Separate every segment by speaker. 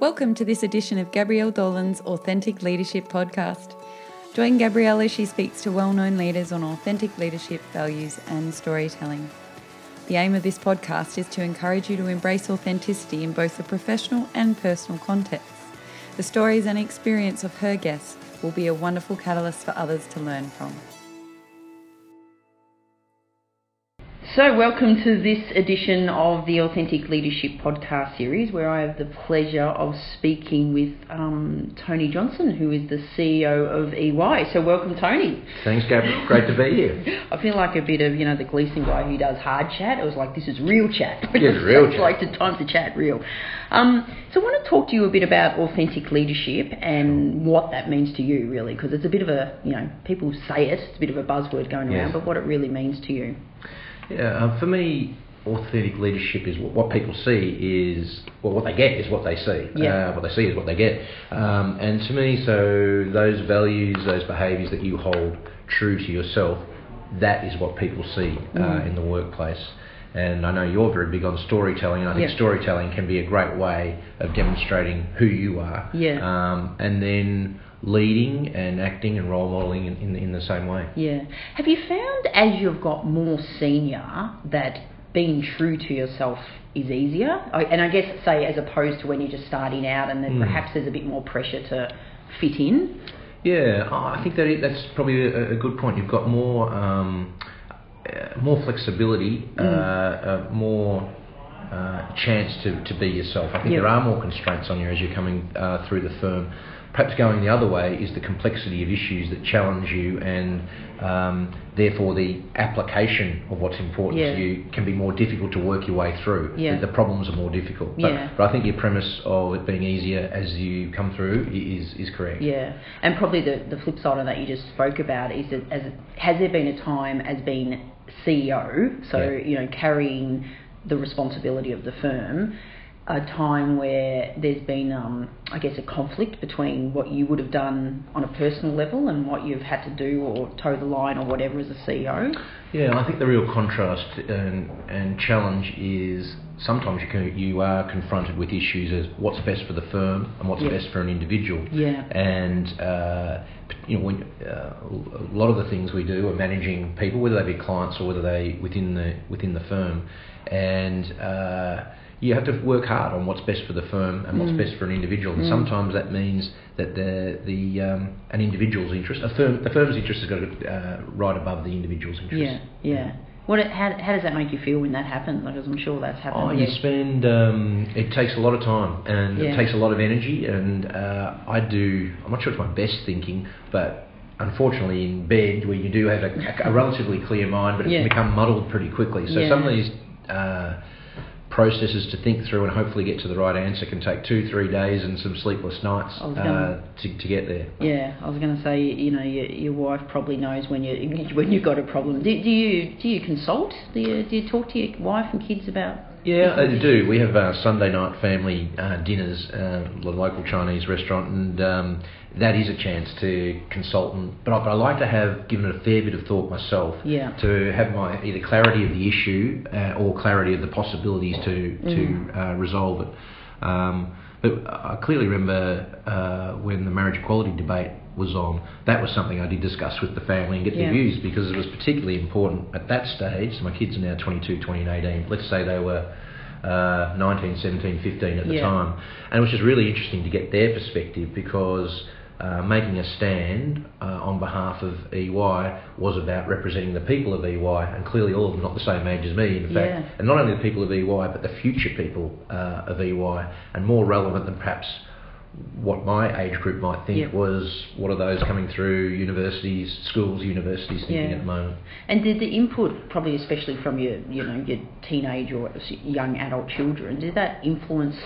Speaker 1: Welcome to this edition of Gabrielle Dolan's Authentic Leadership Podcast. Join Gabrielle as she speaks to well known leaders on authentic leadership, values, and storytelling. The aim of this podcast is to encourage you to embrace authenticity in both the professional and personal contexts. The stories and experience of her guests will be a wonderful catalyst for others to learn from.
Speaker 2: So, welcome to this edition of the Authentic Leadership Podcast series, where I have the pleasure of speaking with um, Tony Johnson, who is the CEO of EY. So, welcome, Tony.
Speaker 3: Thanks, Gabrielle. Great to be here.
Speaker 2: I feel like a bit of you know the Gleeson guy who does hard chat. It was like this is real chat.
Speaker 3: Yeah, real
Speaker 2: it's
Speaker 3: chat.
Speaker 2: like the time to chat real. Um, so, I want to talk to you a bit about authentic leadership and what that means to you, really, because it's a bit of a you know people say it, it's a bit of a buzzword going around,
Speaker 3: Yes.
Speaker 2: but what it really means to you.
Speaker 3: Yeah, um, for me, authentic leadership is what, what people see is well, what they get is what they see.
Speaker 2: Yeah.
Speaker 3: Uh, what they see is what they get. Um, and to me, so those values, those behaviours that you hold true to yourself, that is what people see uh,
Speaker 2: Mm.
Speaker 3: in the workplace. And I know you're very big on storytelling, and I think
Speaker 2: Yeah.
Speaker 3: storytelling can be a great way of demonstrating who you are.
Speaker 2: Yeah.
Speaker 3: Um, and then leading and acting and role modelling in, in, in the same way.
Speaker 2: Yeah. Have you found as you've got more senior that being true to yourself is easier? I- And I guess, say, as opposed to when you're just starting out and then
Speaker 3: Mm.
Speaker 2: perhaps there's a bit more pressure to fit in?
Speaker 3: Yeah, I think that it, that's probably a, a good point. You've got more um, uh, more flexibility, uh, uh, more uh, chance to, to be yourself. I think
Speaker 2: Yeah.
Speaker 3: there are more constraints on you as you're coming uh, through the firm. Perhaps going the other way is the complexity of issues that challenge you, and um, therefore the application of what's important
Speaker 2: Yeah.
Speaker 3: to you can be more difficult to work your way through.
Speaker 2: Yeah.
Speaker 3: The, the problems are more difficult. But,
Speaker 2: Yeah.
Speaker 3: but I think your premise of it being easier as you come through is, is correct.
Speaker 2: Yeah. And probably the, the flip side of that you just spoke about is that as has there been a time as being CEO, so you know carrying the responsibility of the firm, a time where there's been, um, I guess, a conflict between what you would have done on a personal level and what you've had to do or toe the line or whatever as a CEO.
Speaker 3: Yeah, I think the real contrast and, and challenge is sometimes you, can, you are confronted with issues as what's best for the firm and what's
Speaker 2: Yeah.
Speaker 3: best for an individual.
Speaker 2: Yeah.
Speaker 3: And uh, you know, when, uh, a lot of the things we do are managing people, whether they be clients or whether they within the within the firm, and uh, you have to work hard on what's best for the firm and what's
Speaker 2: Mm.
Speaker 3: best for an individual. And
Speaker 2: Mm.
Speaker 3: sometimes that means that the the um, an individual's interest, a firm, the firm's interest has got to uh, right above the individual's interest.
Speaker 2: Yeah, yeah. What? How, how does that make you feel when that happens? Because I'm sure that's happened.
Speaker 3: Oh,
Speaker 2: yeah.
Speaker 3: you spend. Um, it takes a lot of time and
Speaker 2: Yeah.
Speaker 3: it takes a lot of energy. And uh, I do. I'm not sure it's my best thinking, but unfortunately, in bed where you do have a, a relatively clear mind, but it
Speaker 2: Yeah.
Speaker 3: can become muddled pretty quickly. So some of these. Uh, processes to think through and hopefully get to the right answer can take two three days and some sleepless nights
Speaker 2: was
Speaker 3: uh,
Speaker 2: gonna-
Speaker 3: to, to get there
Speaker 2: Yeah, I was going to say, you know, your, your wife probably knows when you when you've got a problem. Do, do you do you consult? Do you do you talk to your wife and kids about?
Speaker 3: Yeah, I do. We have uh, Sunday night family uh, dinners, uh, the local Chinese restaurant, and um, that is a chance to consult. And, but, I, but I like to have given it a fair bit of thought myself
Speaker 2: Yeah.
Speaker 3: to have my either clarity of the issue uh, or clarity of the possibilities to
Speaker 2: Mm.
Speaker 3: to uh, resolve it. Um, but I clearly remember uh, when the marriage equality debate was on, that was something I did discuss with the family and get
Speaker 2: Yeah.
Speaker 3: their views because it was particularly important at that stage. So my kids are now 22, 20, and 18. Let's say they were uh, 19, 17, 15 at the
Speaker 2: Yeah.
Speaker 3: time. And it was just really interesting to get their perspective because uh, making a stand uh, on behalf of EY was about representing the people of EY, and clearly all of them not the same age as me, in fact.
Speaker 2: Yeah.
Speaker 3: And not only the people of EY, but the future people uh, of EY, and more relevant than perhaps what my age group might think
Speaker 2: Yeah.
Speaker 3: was what are those coming through universities, schools, universities thinking
Speaker 2: Yeah.
Speaker 3: at the moment.
Speaker 2: And did the input, probably especially from your you know your teenage or young adult children, did that influence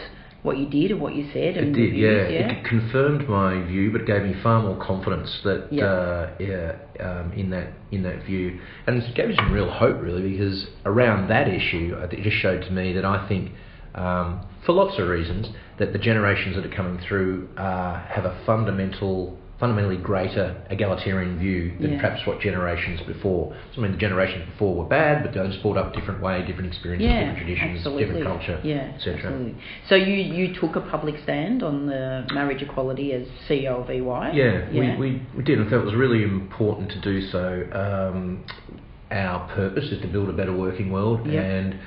Speaker 2: what you did or what you said?
Speaker 3: It did, yeah.
Speaker 2: reviews?
Speaker 3: It confirmed my view, but it gave me far more confidence that
Speaker 2: Yeah.
Speaker 3: uh, yeah, um, in that in that view, and it gave me some real hope, really, because around that issue, it just showed to me that I think, um, for lots of reasons, that the generations that are coming through uh, have a fundamental fundamentally greater egalitarian view than
Speaker 2: Yeah.
Speaker 3: perhaps what generations before. So, I mean, the generations before were bad, but they just brought up a different way, different experiences,
Speaker 2: Yeah,
Speaker 3: different traditions,
Speaker 2: absolutely.
Speaker 3: different culture,
Speaker 2: Yeah,
Speaker 3: etc.
Speaker 2: So you you took a public stand on the marriage equality as CEO of EY.
Speaker 3: Yeah, We, we, we did. I felt it was really important to do so. Um, our purpose is to build a better working world,
Speaker 2: Yep.
Speaker 3: and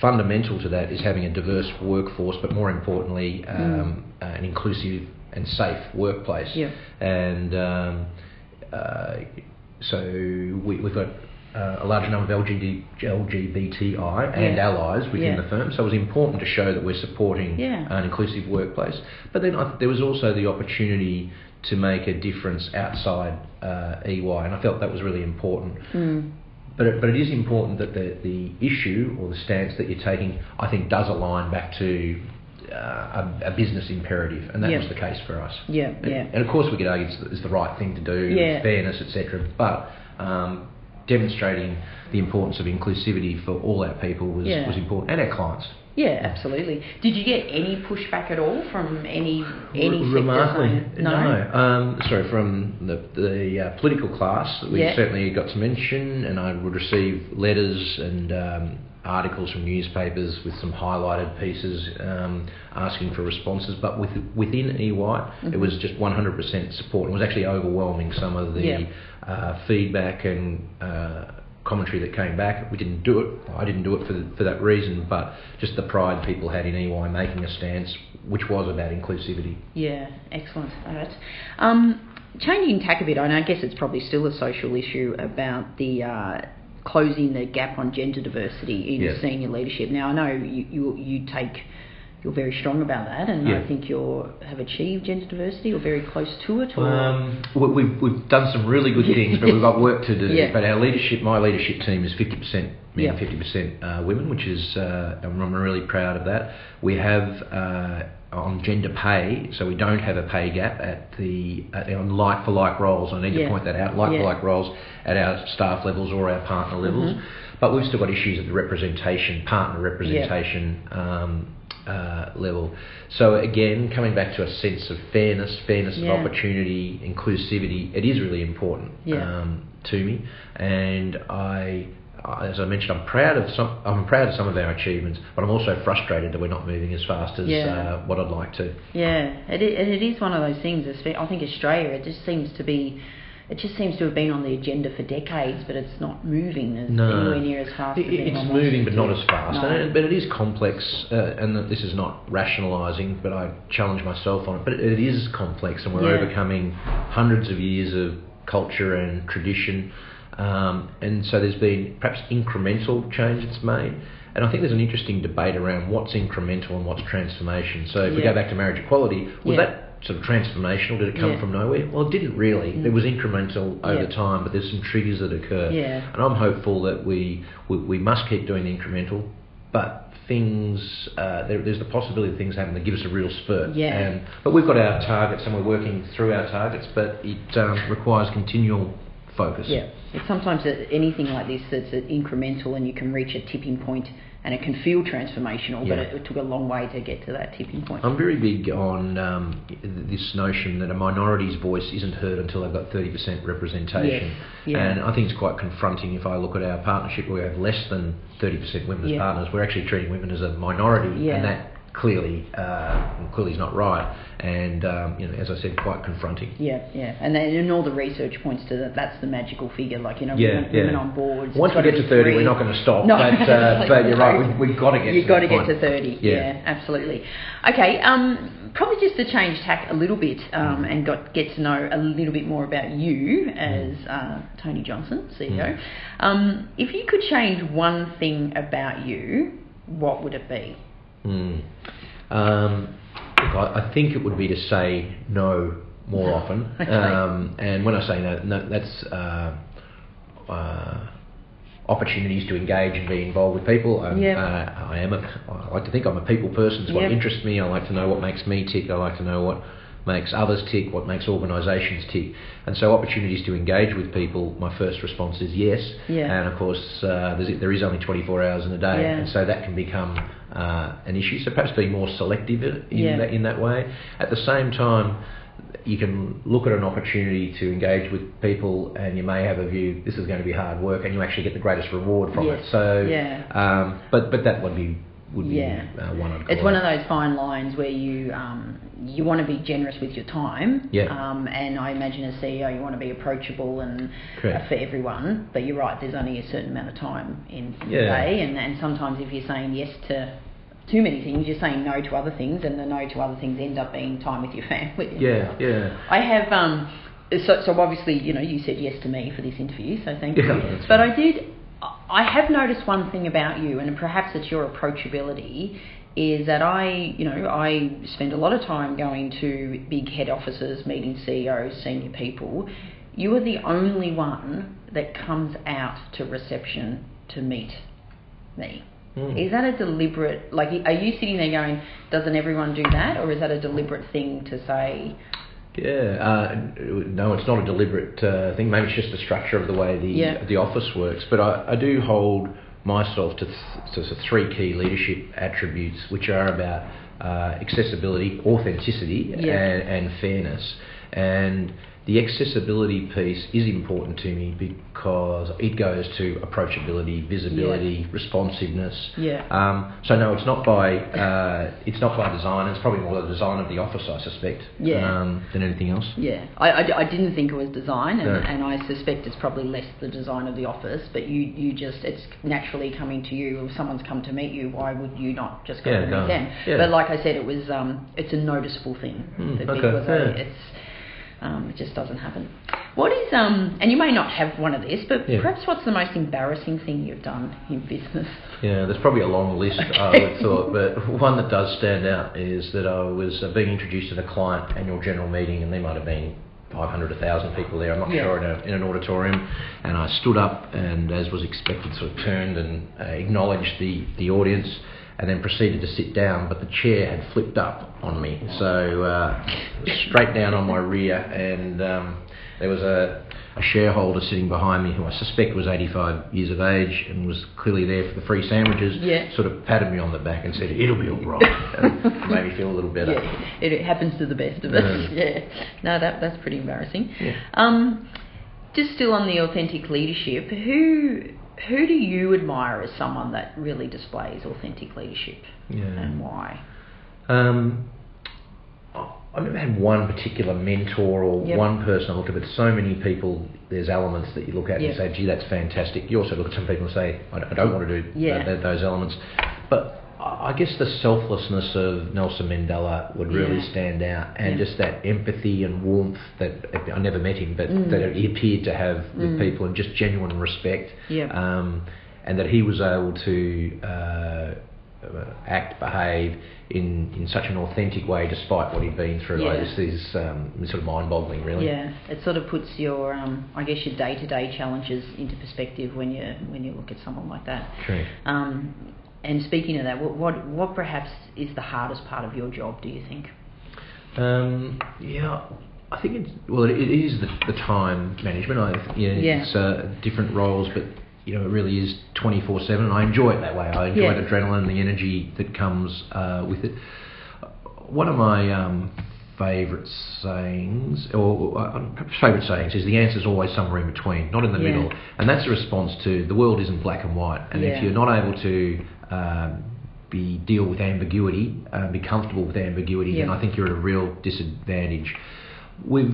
Speaker 3: fundamental to that is having a diverse workforce, but more importantly, um, uh, an inclusive and safe workplace.
Speaker 2: Yep.
Speaker 3: And um, uh, so we, we've got uh, a large number of LGBT, LGBTI and
Speaker 2: Yeah.
Speaker 3: allies within
Speaker 2: Yeah.
Speaker 3: the firm, so it was important to show that we're supporting
Speaker 2: Yeah.
Speaker 3: an inclusive workplace. But then I, there was also the opportunity to make a difference outside uh, EY, and I felt that was really important.
Speaker 2: Mm.
Speaker 3: But it, but it is important that the, the issue or the stance that you're taking, I think, does align back to uh, a, a business imperative, and that
Speaker 2: Yeah.
Speaker 3: was the case for us.
Speaker 2: Yeah, yeah.
Speaker 3: and of course, we could argue it's, the- it's the right thing to do,
Speaker 2: Yeah.
Speaker 3: fairness, etc. But um, demonstrating the importance of inclusivity for all our people was,
Speaker 2: Yeah.
Speaker 3: was important, and our clients.
Speaker 2: Yeah, absolutely. Did you get any pushback at all from any any sector
Speaker 3: Remarkably,
Speaker 2: saying-
Speaker 3: no. Um, sorry, from the the uh, political class, we
Speaker 2: Yeah.
Speaker 3: certainly got to mention, and I would receive letters and um, articles from newspapers with some highlighted pieces um, asking for responses. But with, within EY, it was just 100% support. It was actually overwhelming some of the
Speaker 2: Mm-hmm. Yeah.
Speaker 3: uh, feedback and. Uh, commentary that came back we didn't do it I didn't do it for, the, for that reason but just the pride people had in EY making a stance which was about inclusivity
Speaker 2: Yeah, excellent. All right. Um, changing tack a bit, I know, I guess it's probably still a social issue about the uh, closing the gap on gender diversity in
Speaker 3: Yeah.
Speaker 2: senior leadership. Now, I know you, you, you take, you're very strong about that, and
Speaker 3: Yeah.
Speaker 2: I think you have achieved gender diversity or very close to it. Or
Speaker 3: Um, we- we've, we've done some really good things, but we've got work to do.
Speaker 2: Yeah.
Speaker 3: But our leadership, my leadership team is 50% men,
Speaker 2: Yeah.
Speaker 3: 50% uh, women, which is, uh, I'm I'm really proud of that. We have uh, on gender pay, so we don't have a pay gap at the at, on like for like roles. I need to point that out. Like for like roles at our staff levels or our partner levels,
Speaker 2: Mhm.
Speaker 3: but we've still got issues at the representation, partner representation. Um, uh, level. So again, coming back to a sense of fairness, fairness
Speaker 2: Yeah.
Speaker 3: of opportunity, inclusivity, it is really important
Speaker 2: Yeah.
Speaker 3: um, to me. And I, I- as I mentioned, I'm proud of some. I'm proud of some of our achievements, but I'm also frustrated that we're not moving as fast as
Speaker 2: Yeah.
Speaker 3: uh, what I'd like to.
Speaker 2: Yeah, it, it is one of those things. I think Australia, it just seems to be, it just seems to have been on the agenda for decades, but it's not moving as
Speaker 3: No.
Speaker 2: anywhere near as fast
Speaker 3: It-
Speaker 2: as
Speaker 3: it's moving, but not as fast.
Speaker 2: No.
Speaker 3: And but it is complex, uh, and this is not rationalising, but I challenge myself on it. But it is complex, and we're
Speaker 2: Yeah.
Speaker 3: overcoming hundreds of years of culture and tradition. Um, and so there's been perhaps incremental change that's made. And I think there's an interesting debate around what's incremental and what's transformation. So if we go back to marriage equality, was
Speaker 2: Yeah.
Speaker 3: that sort of transformational? Did it come
Speaker 2: Yeah.
Speaker 3: from nowhere? Well, it didn't really.
Speaker 2: Mm.
Speaker 3: It was incremental over
Speaker 2: Yeah.
Speaker 3: time, but there's some triggers that occur.
Speaker 2: Yeah.
Speaker 3: And I'm hopeful that we, we, we must keep doing the incremental, but things, uh, there, there's the possibility that things happen that give us a real spurt.
Speaker 2: Yeah.
Speaker 3: And, but we've got our targets and we're working through our targets, but it um, requires continual focus.
Speaker 2: Yeah, it's sometimes anything like this that's incremental and you can reach a tipping point and it can feel transformational, but it, it took a long way to get to that tipping point.
Speaker 3: I'm very big on um, this notion that a minority's voice isn't heard until they've got 30% representation.
Speaker 2: Yes, yeah.
Speaker 3: And I think it's quite confronting if I look at our partnership where we have less than 30% women as
Speaker 2: Yeah.
Speaker 3: partners. We're actually treating women as a minority,
Speaker 2: Yeah.
Speaker 3: and that clearly uh, clearly is not right. And um, you know, as I said, quite confronting.
Speaker 2: Yeah, yeah, and then and all the research points to that. That's the magical figure, like you know,
Speaker 3: Yeah,
Speaker 2: women, women on boards.
Speaker 3: Once we get
Speaker 2: gotta
Speaker 3: 30,
Speaker 2: be
Speaker 3: we're not going to stop.
Speaker 2: No,
Speaker 3: but, uh, but you're right, we, we've got to get
Speaker 2: You've
Speaker 3: to
Speaker 2: got to get to 30.
Speaker 3: Yeah.
Speaker 2: Yeah, absolutely. Okay, um, probably just to change tack a little bit um, and got get to know a little bit more about you as uh, Tony Johnson, CEO.
Speaker 3: Mm.
Speaker 2: Um, if you could change one thing about you, what would it be?
Speaker 3: Mm. Um, look, I, I think it would be to say no more often.
Speaker 2: Okay.
Speaker 3: Um, and when I say no, no that's uh, uh, opportunities to engage and be involved with people. Um,
Speaker 2: Yeah.
Speaker 3: uh, I am a, I like to think I'm a people person. It's what
Speaker 2: Yeah.
Speaker 3: interests me. I like to know what makes me tick. I like to know what makes others tick, what makes organisations tick. And so opportunities to engage with people, my first response is yes.
Speaker 2: Yeah.
Speaker 3: And of course, uh, there's, only 24 hours in a day.
Speaker 2: Yeah.
Speaker 3: And so that can become uh, an issue. So perhaps be more selective in,
Speaker 2: Yeah.
Speaker 3: that, in that way. At the same time, you can look at an opportunity to engage with people, and you may have a view this is going to be hard work, and you actually get the greatest reward from
Speaker 2: Yes.
Speaker 3: it. So,
Speaker 2: Yeah.
Speaker 3: um, but but that would be would be
Speaker 2: Yeah.
Speaker 3: uh, one I'd call
Speaker 2: It's one of those fine lines where you um, you want to be generous with your time.
Speaker 3: Yeah.
Speaker 2: Um, and I imagine as CEO you want to be approachable and uh, for everyone. But you're right. There's only a certain amount of time in the
Speaker 3: Yeah.
Speaker 2: day, and, and sometimes if you're saying yes to too many things, you're saying no to other things, and the no to other things end up being time with your family.
Speaker 3: Yeah, yeah.
Speaker 2: I have um, so so obviously you know you said yes to me for this interview, so thank you. But
Speaker 3: fine.
Speaker 2: I did. I have noticed one thing about you, and perhaps it's your approachability. Is that I, you know, I spend a lot of time going to big head offices, meeting CEOs, senior people. You are the only one that comes out to reception to meet me.
Speaker 3: Mm.
Speaker 2: Is that a deliberate, like, are you sitting there going, doesn't everyone do that? Or is that a deliberate thing to say,
Speaker 3: Yeah, uh, no, it's not a deliberate uh, thing. Maybe it's just the structure of the way the
Speaker 2: Yeah.
Speaker 3: the office works. But I, I do hold myself to, th- to three key leadership attributes, which are about uh, accessibility, authenticity,
Speaker 2: Yeah.
Speaker 3: and, and fairness. And the accessibility piece is important to me because it goes to approachability, visibility, responsiveness.
Speaker 2: Yeah.
Speaker 3: Um, so no, it's not by uh, it's not by design. It's probably more the design of the office, I suspect,
Speaker 2: Yeah.
Speaker 3: um, than anything else.
Speaker 2: Yeah, I, I, I didn't think it was design, and,
Speaker 3: No.
Speaker 2: and I suspect it's probably less the design of the office. But you, you just it's naturally coming to you. If someone's come to meet you, why would you not just go
Speaker 3: Yeah,
Speaker 2: and meet them?
Speaker 3: Yeah.
Speaker 2: But like I said, it was um, it's a noticeable thing. That
Speaker 3: okay,
Speaker 2: I- it's um, it just doesn't happen. What is um, and you may not have one of this, but
Speaker 3: Yeah.
Speaker 2: perhaps what's the most embarrassing thing you've done in business?
Speaker 3: Yeah, there's probably a long list, I would have thought, but one that does stand out is that I was uh, being introduced at a client annual general meeting, and there might have been 500, 1,000 people there, I'm not
Speaker 2: Yeah.
Speaker 3: sure, in, a, in an auditorium, and I stood up and, as was expected, sort of turned and uh, acknowledged the, the audience, and then proceeded to sit down, but the chair had flipped up on me, so uh, straight down on my rear, and um, there was a, a shareholder sitting behind me who I suspect was 85 years of age and was clearly there for the free sandwiches.
Speaker 2: Yeah.
Speaker 3: Sort of patted me on the back and said, "It'll be all right," and made me feel a little better.
Speaker 2: Yeah, it, happens to the best of us.
Speaker 3: Yeah.
Speaker 2: Yeah. No, that that's pretty embarrassing.
Speaker 3: Yeah.
Speaker 2: Um, just still on the authentic leadership, who who do you admire as someone that really displays authentic leadership,
Speaker 3: Yeah.
Speaker 2: and why?
Speaker 3: Um, I've never had one particular mentor or
Speaker 2: Yep.
Speaker 3: one person I look at, but so many people, there's elements that you look at
Speaker 2: Yep.
Speaker 3: and say, gee, that's fantastic. You also look at some people and say, I I don't want to do
Speaker 2: Yeah.
Speaker 3: th- those elements. But I guess the selflessness of Nelson Mandela would really
Speaker 2: Yeah.
Speaker 3: stand out, and
Speaker 2: Yeah.
Speaker 3: just that empathy and warmth that I never met him, but
Speaker 2: Mm.
Speaker 3: that he appeared to have with
Speaker 2: Mm.
Speaker 3: people, and just genuine respect.
Speaker 2: Yep.
Speaker 3: Um, and that he was able to uh, act, behave in, in such an authentic way despite what he'd been through. Like,
Speaker 2: Yeah.
Speaker 3: this is um, sort of mind-boggling, really.
Speaker 2: Yeah, it sort of puts your, um, I guess, your day-to-day challenges into perspective when you when you look at someone like that.
Speaker 3: Correct.
Speaker 2: Um, and speaking of that, what, what what perhaps is the hardest part of your job? Do you think?
Speaker 3: Um, yeah, I think it's well, it, it is the, the time management. I yeah,
Speaker 2: Yeah.
Speaker 3: it's uh, different roles, but you know, it really is twenty four seven, and I enjoy it that way. I enjoy
Speaker 2: Yeah.
Speaker 3: the adrenaline, the energy that comes uh, with it. One of my um, favourite sayings, or uh, favourite sayings, is the answer is always somewhere in between, not in the
Speaker 2: Yeah.
Speaker 3: middle, and that's a response to the world isn't black and white, and
Speaker 2: Yeah.
Speaker 3: if you're not able to um, be deal with ambiguity, uh, be comfortable with ambiguity, then I think you're at a real disadvantage. With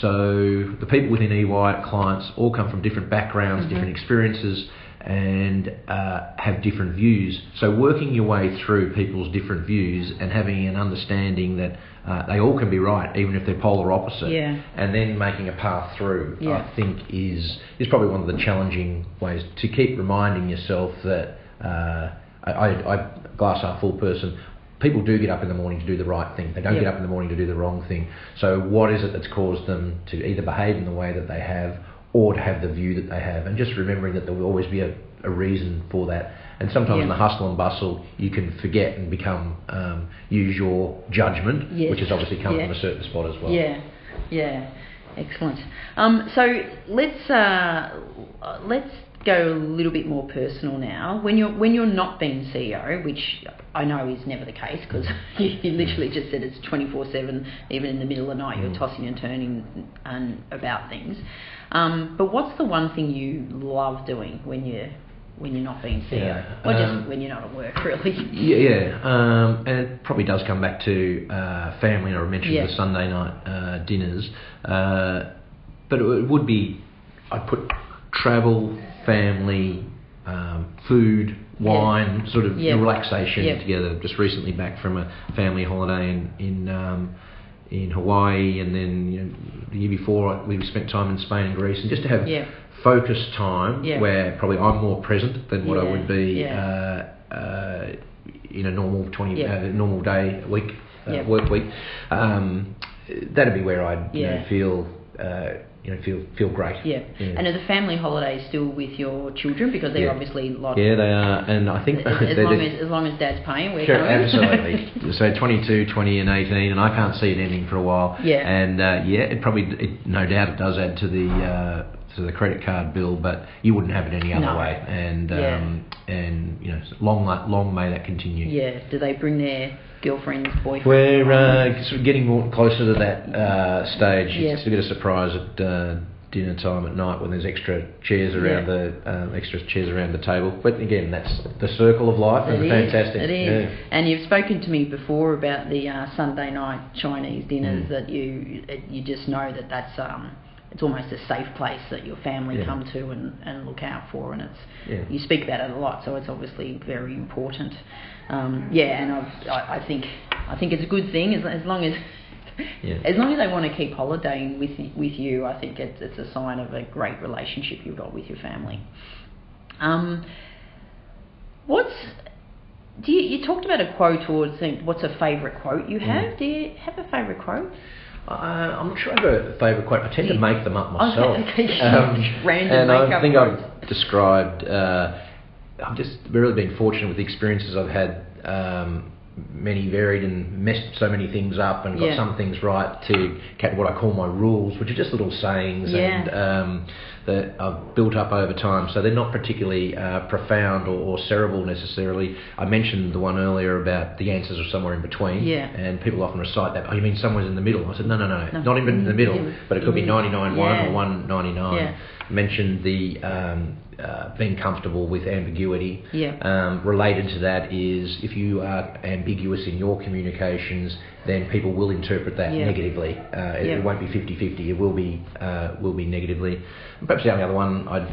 Speaker 3: so the people within EY clients all come from different backgrounds,
Speaker 2: Mhm.
Speaker 3: different experiences, and uh, have different views. So working your way through people's different views and having an understanding that uh, they all can be right, even if they're polar opposite,
Speaker 2: Yeah.
Speaker 3: and then making a path through,
Speaker 2: Yeah.
Speaker 3: I think is is probably one of the challenging ways to keep reminding yourself that. Uh, I, I, I glass half full person. People do get up in the morning to do the right thing. They don't
Speaker 2: Yep.
Speaker 3: get up in the morning to do the wrong thing. So what is it that's caused them to either behave in the way that they have or to have the view that they have? And just remembering that there will always be a, a reason for that. And sometimes in the hustle and bustle, you can forget and become um, use your judgment,
Speaker 2: Yes.
Speaker 3: which has obviously come
Speaker 2: Yeah.
Speaker 3: from a certain spot as well.
Speaker 2: Yeah, yeah. Excellent. Um, so let's uh, let's go a little bit more personal now. When you're when you're not being CEO, which I know is never the case because you, you, literally just said it's twenty four seven. Even in the middle of the night, you're
Speaker 3: Mm.
Speaker 2: tossing and turning and about things. Um, but what's the one thing you love doing when you're when you're not being CEO,
Speaker 3: Yeah,
Speaker 2: or just
Speaker 3: um,
Speaker 2: when you're not at work, really?
Speaker 3: Yeah, yeah. Um, and it probably does come back to uh, family. I mentioned
Speaker 2: Yeah.
Speaker 3: the Sunday night uh, dinners, uh, but it would be I'd put travel, family, um, food,
Speaker 2: Yeah.
Speaker 3: wine, sort of
Speaker 2: Yeah.
Speaker 3: relaxation
Speaker 2: Yeah.
Speaker 3: together. Just recently back from a family holiday in in. In Hawaii, and then you know, the year before we spent time in Spain and Greece, and just to have
Speaker 2: Yeah.
Speaker 3: focused time
Speaker 2: Yeah.
Speaker 3: where probably I'm more present than what I would be
Speaker 2: yeah.
Speaker 3: uh, uh, in a normal twenty
Speaker 2: Yeah.
Speaker 3: uh, normal day week uh,
Speaker 2: Yeah.
Speaker 3: work week. Um, that'd be where I'd you know, feel uh, you know feel feel great.
Speaker 2: Yeah. And are the family holidays still with your children because they're
Speaker 3: Yeah.
Speaker 2: obviously like
Speaker 3: yeah, they are, and I think
Speaker 2: as, long as as long as dad's paying, we're
Speaker 3: Sure,
Speaker 2: coming.
Speaker 3: absolutely. so 22, 20 and 18, and I can't see it ending for a while.
Speaker 2: Yeah.
Speaker 3: And uh, yeah, it probably, it, no doubt, it does add to the uh, to the credit card bill, but you wouldn't have it any other
Speaker 2: No.
Speaker 3: way. And
Speaker 2: Yeah.
Speaker 3: um, and you know, long long may that continue.
Speaker 2: yeah. Do they bring their girlfriends, boyfriends?
Speaker 3: We're uh, sort of getting more closer to that uh, stage.
Speaker 2: Yeah.
Speaker 3: You still get a surprise at uh, dinner time at night when there's extra chairs around
Speaker 2: Yeah.
Speaker 3: the um, extra chairs around the table. But again, that's the circle of life, and
Speaker 2: It is,
Speaker 3: fantastic.
Speaker 2: It is.
Speaker 3: Yeah.
Speaker 2: And you've spoken to me before about the uh, Sunday night Chinese dinners
Speaker 3: Mm.
Speaker 2: that you you just know that that's um it's almost a safe place that your family
Speaker 3: Yeah.
Speaker 2: come to and, and look out for, and it's
Speaker 3: Yeah.
Speaker 2: you speak about it a lot, so it's obviously very important. Um, yeah, and I've, I, I think I think it's a good thing as, as long as
Speaker 3: Yeah.
Speaker 2: as long as they want to keep holidaying with with you. I think it's it's a sign of a great relationship you've got with your family. Um, what's do you, you talked about a quote or what's a favourite quote you have?
Speaker 3: Mm.
Speaker 2: Do you have a favourite quote?
Speaker 3: Uh, I'm not sure I have a favourite quote. I tend to make them up myself.
Speaker 2: okay.
Speaker 3: Um,
Speaker 2: Random
Speaker 3: and I think
Speaker 2: quotes.
Speaker 3: I've described. Uh, I've just really been fortunate with the experiences I've had. Um, many varied and messed so many things up and got
Speaker 2: Yeah.
Speaker 3: some things right to what I call my rules, which are just little sayings
Speaker 2: Yeah.
Speaker 3: and um, that I've built up over time. So they're not particularly uh, profound or, or cerebral necessarily. I mentioned the one earlier about the answers are somewhere in between,
Speaker 2: Yeah.
Speaker 3: and people often recite that. Oh, you mean somewhere in the middle? I said, no, no, no,
Speaker 2: No.
Speaker 3: not even in the middle,
Speaker 2: Mm,
Speaker 3: but it could be 99.1
Speaker 2: yeah.
Speaker 3: or 199.
Speaker 2: Yeah.
Speaker 3: Mentioned the um, uh, being comfortable with ambiguity.
Speaker 2: Yeah.
Speaker 3: Um, related to that is if you are ambiguous in your communications, then people will interpret that
Speaker 2: Yeah.
Speaker 3: negatively. Uh, it,
Speaker 2: Yeah.
Speaker 3: it won't be 50-50. It will be uh, will be negatively. And perhaps the only other one I'd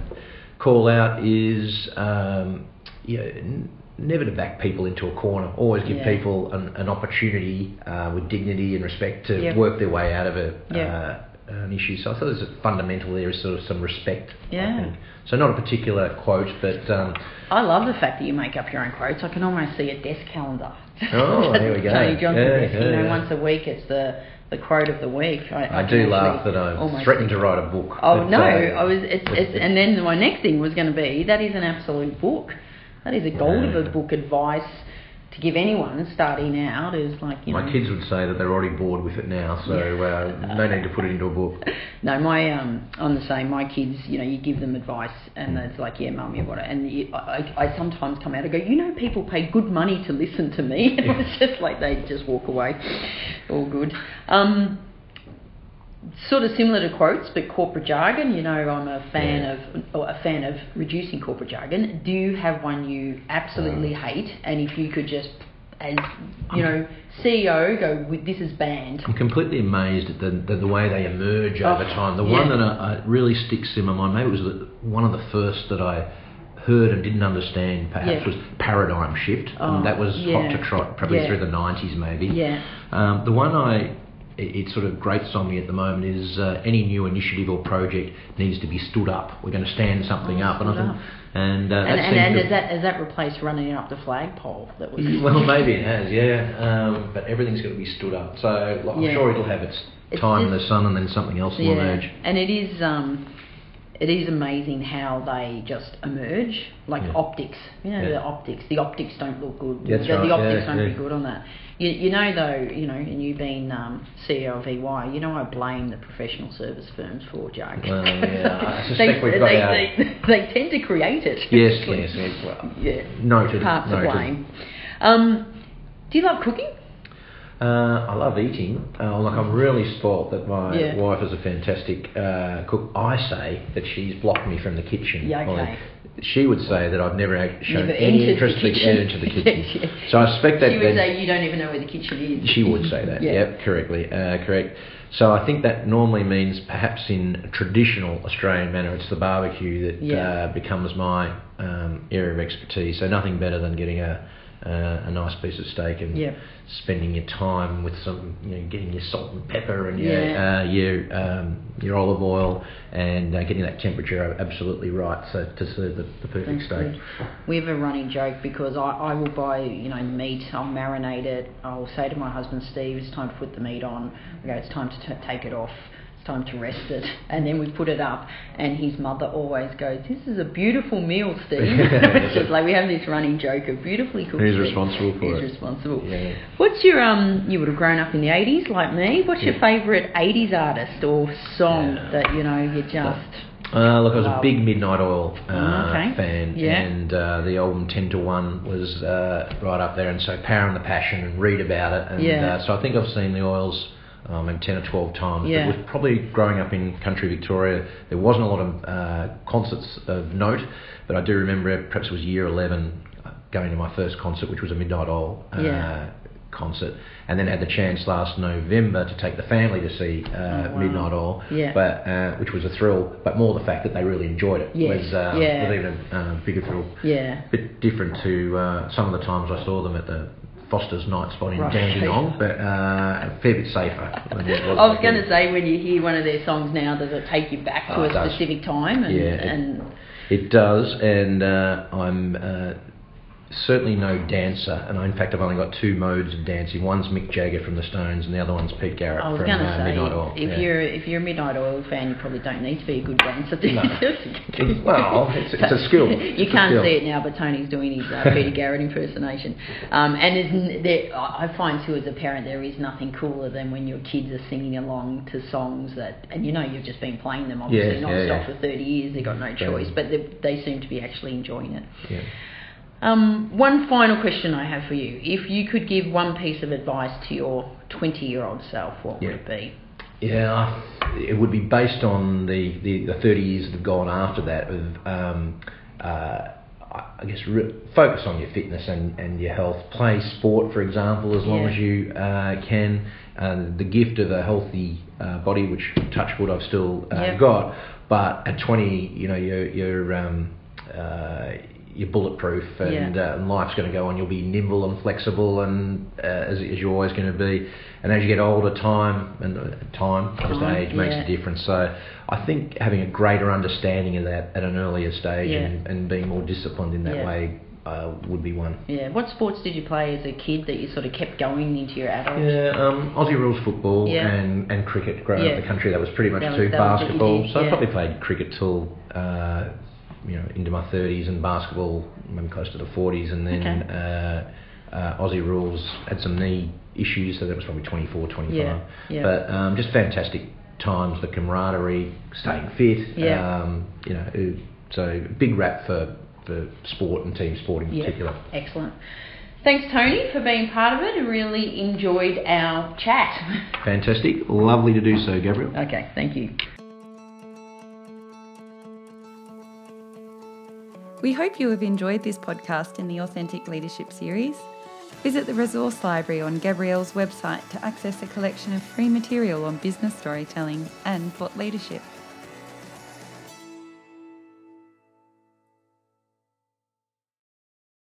Speaker 3: call out is um, you know, n- never to back people into a corner. Always give
Speaker 2: Yeah.
Speaker 3: people an, an opportunity uh, with dignity and respect to work their way out of it.
Speaker 2: Yeah.
Speaker 3: uh, an issue. So I thought there's a fundamental there is sort of some respect. I
Speaker 2: Yeah.
Speaker 3: So not a particular quote, but um,
Speaker 2: I love the fact that you make up your own quotes. I can almost see a desk calendar.
Speaker 3: Oh, there we go.
Speaker 2: Tony Johnson
Speaker 3: Yeah,
Speaker 2: desk.
Speaker 3: yeah,
Speaker 2: you know,
Speaker 3: yeah.
Speaker 2: once a week it's the the quote of the week. I,
Speaker 3: I,
Speaker 2: can
Speaker 3: do laugh that
Speaker 2: almost
Speaker 3: threatened to write a book.
Speaker 2: Oh
Speaker 3: But,
Speaker 2: no!
Speaker 3: uh,
Speaker 2: I was. It's, it's, and then my next thing was going to be that is an absolute book. That is a gold of a book advice to give anyone starting out. Is like you know
Speaker 3: My
Speaker 2: know.
Speaker 3: kids would say that they're already bored with it now, so uh, no need to put it into a book.
Speaker 2: No, my um, I'm the same. My kids, you know, you give them advice, and
Speaker 3: Mm.
Speaker 2: it's like, yeah, mum, you've got it. And you, I, I sometimes come out and go, you know, people pay good money to listen to me. And it's just like they just walk away, all good. Um, sort of similar to quotes, but corporate jargon. You know, I'm a fan
Speaker 3: Yeah.
Speaker 2: of or a fan of reducing corporate jargon. Do you have one you absolutely
Speaker 3: Mm.
Speaker 2: hate? And if you could just, as you know, CEO, go with this is banned.
Speaker 3: I'm completely amazed at the, the, the way they emerge
Speaker 2: Oh,
Speaker 3: over time. The
Speaker 2: yeah.
Speaker 3: one that I, I really sticks in my mind, maybe it was the, one of the first that I heard and didn't understand, perhaps,
Speaker 2: Yeah.
Speaker 3: was paradigm shift.
Speaker 2: Oh,
Speaker 3: and that was
Speaker 2: yeah.
Speaker 3: hot to trot, probably
Speaker 2: Yeah.
Speaker 3: through the 90s, maybe.
Speaker 2: Yeah.
Speaker 3: Um, the one I it, it sort of grates on me at the moment is uh, any new initiative or project needs to be stood up. We're going to stand something
Speaker 2: Oh,
Speaker 3: up, and I think,
Speaker 2: up.
Speaker 3: and uh,
Speaker 2: And,
Speaker 3: that
Speaker 2: and,
Speaker 3: seems
Speaker 2: and that has that replaced running up the flagpole? That was
Speaker 3: well, maybe it has, yeah. Um, but everything's got to be stood up. So like, I'm sure it'll have its
Speaker 2: It's
Speaker 3: time in the sun, and then something else will
Speaker 2: yeah,
Speaker 3: emerge.
Speaker 2: and it is um, it is amazing how they just emerge, like
Speaker 3: Yeah.
Speaker 2: optics. You know,
Speaker 3: Yeah.
Speaker 2: the optics. The optics don't look good.
Speaker 3: That's
Speaker 2: the,
Speaker 3: right,
Speaker 2: the optics
Speaker 3: yeah,
Speaker 2: don't look good on that. You, you know, though, you know, and you've been um, CEO of EY. You know, I blame the professional service firms for Joe.
Speaker 3: Well, yeah, I
Speaker 2: they,
Speaker 3: suspect we've got
Speaker 2: they,
Speaker 3: our-
Speaker 2: they, they tend to create it.
Speaker 3: Yes, yes, yes. Well,
Speaker 2: yeah.
Speaker 3: noted.
Speaker 2: Part to
Speaker 3: noted.
Speaker 2: blame. Um, do you love cooking?
Speaker 3: Uh, I love eating. Uh, like I'm really spoilt that my
Speaker 2: Yeah.
Speaker 3: wife is a fantastic uh, cook. I say that she's blocked me from the kitchen.
Speaker 2: Yeah, okay.
Speaker 3: She would say that I've never shown
Speaker 2: Never
Speaker 3: any interest to get into the kitchen.
Speaker 2: Yes.
Speaker 3: So I suspect that
Speaker 2: she would
Speaker 3: that-
Speaker 2: say you don't even know where the kitchen is.
Speaker 3: she would say that.
Speaker 2: Yeah.
Speaker 3: Yep, correctly, uh, correct. So I think that normally means perhaps in a traditional Australian manner, it's the barbecue that
Speaker 2: Yeah.
Speaker 3: uh, becomes my um, area of expertise. So nothing better than getting a uh, a nice piece of steak and
Speaker 2: Yeah.
Speaker 3: spending your time with some, you know, getting your salt and pepper and your
Speaker 2: Yeah.
Speaker 3: uh, your um, your olive oil and uh, getting that temperature absolutely right so to serve the, the perfect
Speaker 2: That's
Speaker 3: steak.
Speaker 2: good. We have a running joke because I, I will buy, you know, meat, I'll marinate it, I'll say to my husband, Steve, it's time to put the meat on. I go, it's time to t- take it off, time to rest it. And then we put it up, and his mother always goes, This is a beautiful meal, Steve. it's just like we have this running joke of beautifully cooked
Speaker 3: Who's responsible for
Speaker 2: Who's
Speaker 3: it?
Speaker 2: responsible?
Speaker 3: Yeah.
Speaker 2: What's your, um, you would have grown up in the 80s like me, what's your favourite 80s artist or song
Speaker 3: Yeah.
Speaker 2: that, you know, you just.
Speaker 3: Uh, look, I was a big Midnight Oil uh,
Speaker 2: Oh, okay.
Speaker 3: fan,
Speaker 2: Yeah.
Speaker 3: and uh, the album Ten to One was uh, right up there, and so Power and the Passion, and read about it, and
Speaker 2: Yeah.
Speaker 3: uh, so I think I've seen the Oils. Um, and 10 or 12 times.
Speaker 2: Yeah.
Speaker 3: It was probably growing up in country Victoria. There wasn't a lot of uh, concerts of note, but I do remember perhaps it was year 11 uh, going to my first concert, which was a Midnight Oil uh,
Speaker 2: Yeah.
Speaker 3: concert, and then had the chance last November to take the family to see uh,
Speaker 2: Oh, wow.
Speaker 3: Midnight Oil
Speaker 2: Yeah.
Speaker 3: but uh, which was a thrill, but more the fact that they really enjoyed it
Speaker 2: Yes,
Speaker 3: was,
Speaker 2: yeah.
Speaker 3: was even a bigger thrill.
Speaker 2: Yeah.
Speaker 3: bit different to uh, some of the times I saw them at the Foster's night spot in
Speaker 2: Right.
Speaker 3: Dandenong, but uh, a fair bit safer.
Speaker 2: I was going to say, when you hear one of their songs now, does it take you back to
Speaker 3: Oh,
Speaker 2: a
Speaker 3: does.
Speaker 2: specific time? And,
Speaker 3: Yeah, it-
Speaker 2: and
Speaker 3: It does, and uh, I'm uh, certainly no dancer, and I, in fact I've only got two modes of dancing. One's Mick Jagger from the Stones, and the other one's Pete Garrett
Speaker 2: I was
Speaker 3: from uh,
Speaker 2: say,
Speaker 3: Midnight Oil.
Speaker 2: if
Speaker 3: yeah.
Speaker 2: you're if you're a Midnight Oil fan, you probably don't need to be a good dancer.
Speaker 3: No. Well, it's- it's a skill.
Speaker 2: you
Speaker 3: It's
Speaker 2: can't
Speaker 3: skill.
Speaker 2: see it now, but Tony's doing his uh, Peter Garrett impersonation. Um, and n- there, I I find too, as a parent, there is nothing cooler than when your kids are singing along to songs that, and you know you've just been playing them obviously
Speaker 3: Yeah,
Speaker 2: non-stop
Speaker 3: yeah, yeah.
Speaker 2: for 30 years. They've got no choice, but they, they seem to be actually enjoying it. Um, one final question I have for you. If you could give one piece of advice to your 20 year old self, what
Speaker 3: Yeah.
Speaker 2: would it be?
Speaker 3: Yeah, it would be based on the, the, the 30 years that have gone after that of, um, uh, I guess, re- focus on your fitness and, and your health. Play sport, for example, as long
Speaker 2: Yeah.
Speaker 3: as you uh, can. Uh, the gift of a healthy uh, body, which touch wood I've still uh,
Speaker 2: Yeah.
Speaker 3: got, but at 20, you know, you're, you're, um, uh, you're bulletproof and,
Speaker 2: Yeah.
Speaker 3: uh, and life's going to go on. You'll be nimble and flexible, and uh, as, as you're always going to be. And as you get older, time and uh, time, just age makes a difference. So I think having a greater understanding of that at an earlier stage
Speaker 2: Yeah.
Speaker 3: and, and being more disciplined in that
Speaker 2: Yeah.
Speaker 3: way uh, would be one.
Speaker 2: Yeah. What sports did you play as a kid that you sort of kept going into your adult?
Speaker 3: Yeah, um, Aussie rules football
Speaker 2: Yeah.
Speaker 3: and, and cricket. Growing
Speaker 2: Yeah.
Speaker 3: up in the country, that was pretty much
Speaker 2: That that was
Speaker 3: Basketball,
Speaker 2: did,
Speaker 3: so
Speaker 2: yeah.
Speaker 3: I probably played cricket till uh, you know into my thirties, and basketball maybe close to the forties, and then
Speaker 2: Okay.
Speaker 3: uh, uh, Aussie rules had some knee issues, so that was probably 24, 25.
Speaker 2: Yeah, yeah.
Speaker 3: But um, just fantastic times, the camaraderie, staying fit.
Speaker 2: Yeah.
Speaker 3: Um, you know, so big rap for for sport and team sport in
Speaker 2: Yeah.
Speaker 3: particular.
Speaker 2: Excellent. Thanks, Tony, for being part of it. I really enjoyed our chat.
Speaker 3: Fantastic, lovely to do so, Gabrielle.
Speaker 2: okay, thank you.
Speaker 1: We hope you have enjoyed this podcast in the Authentic Leadership series. Visit the resource library on Gabrielle's website to access a collection of free material on business storytelling and thought leadership.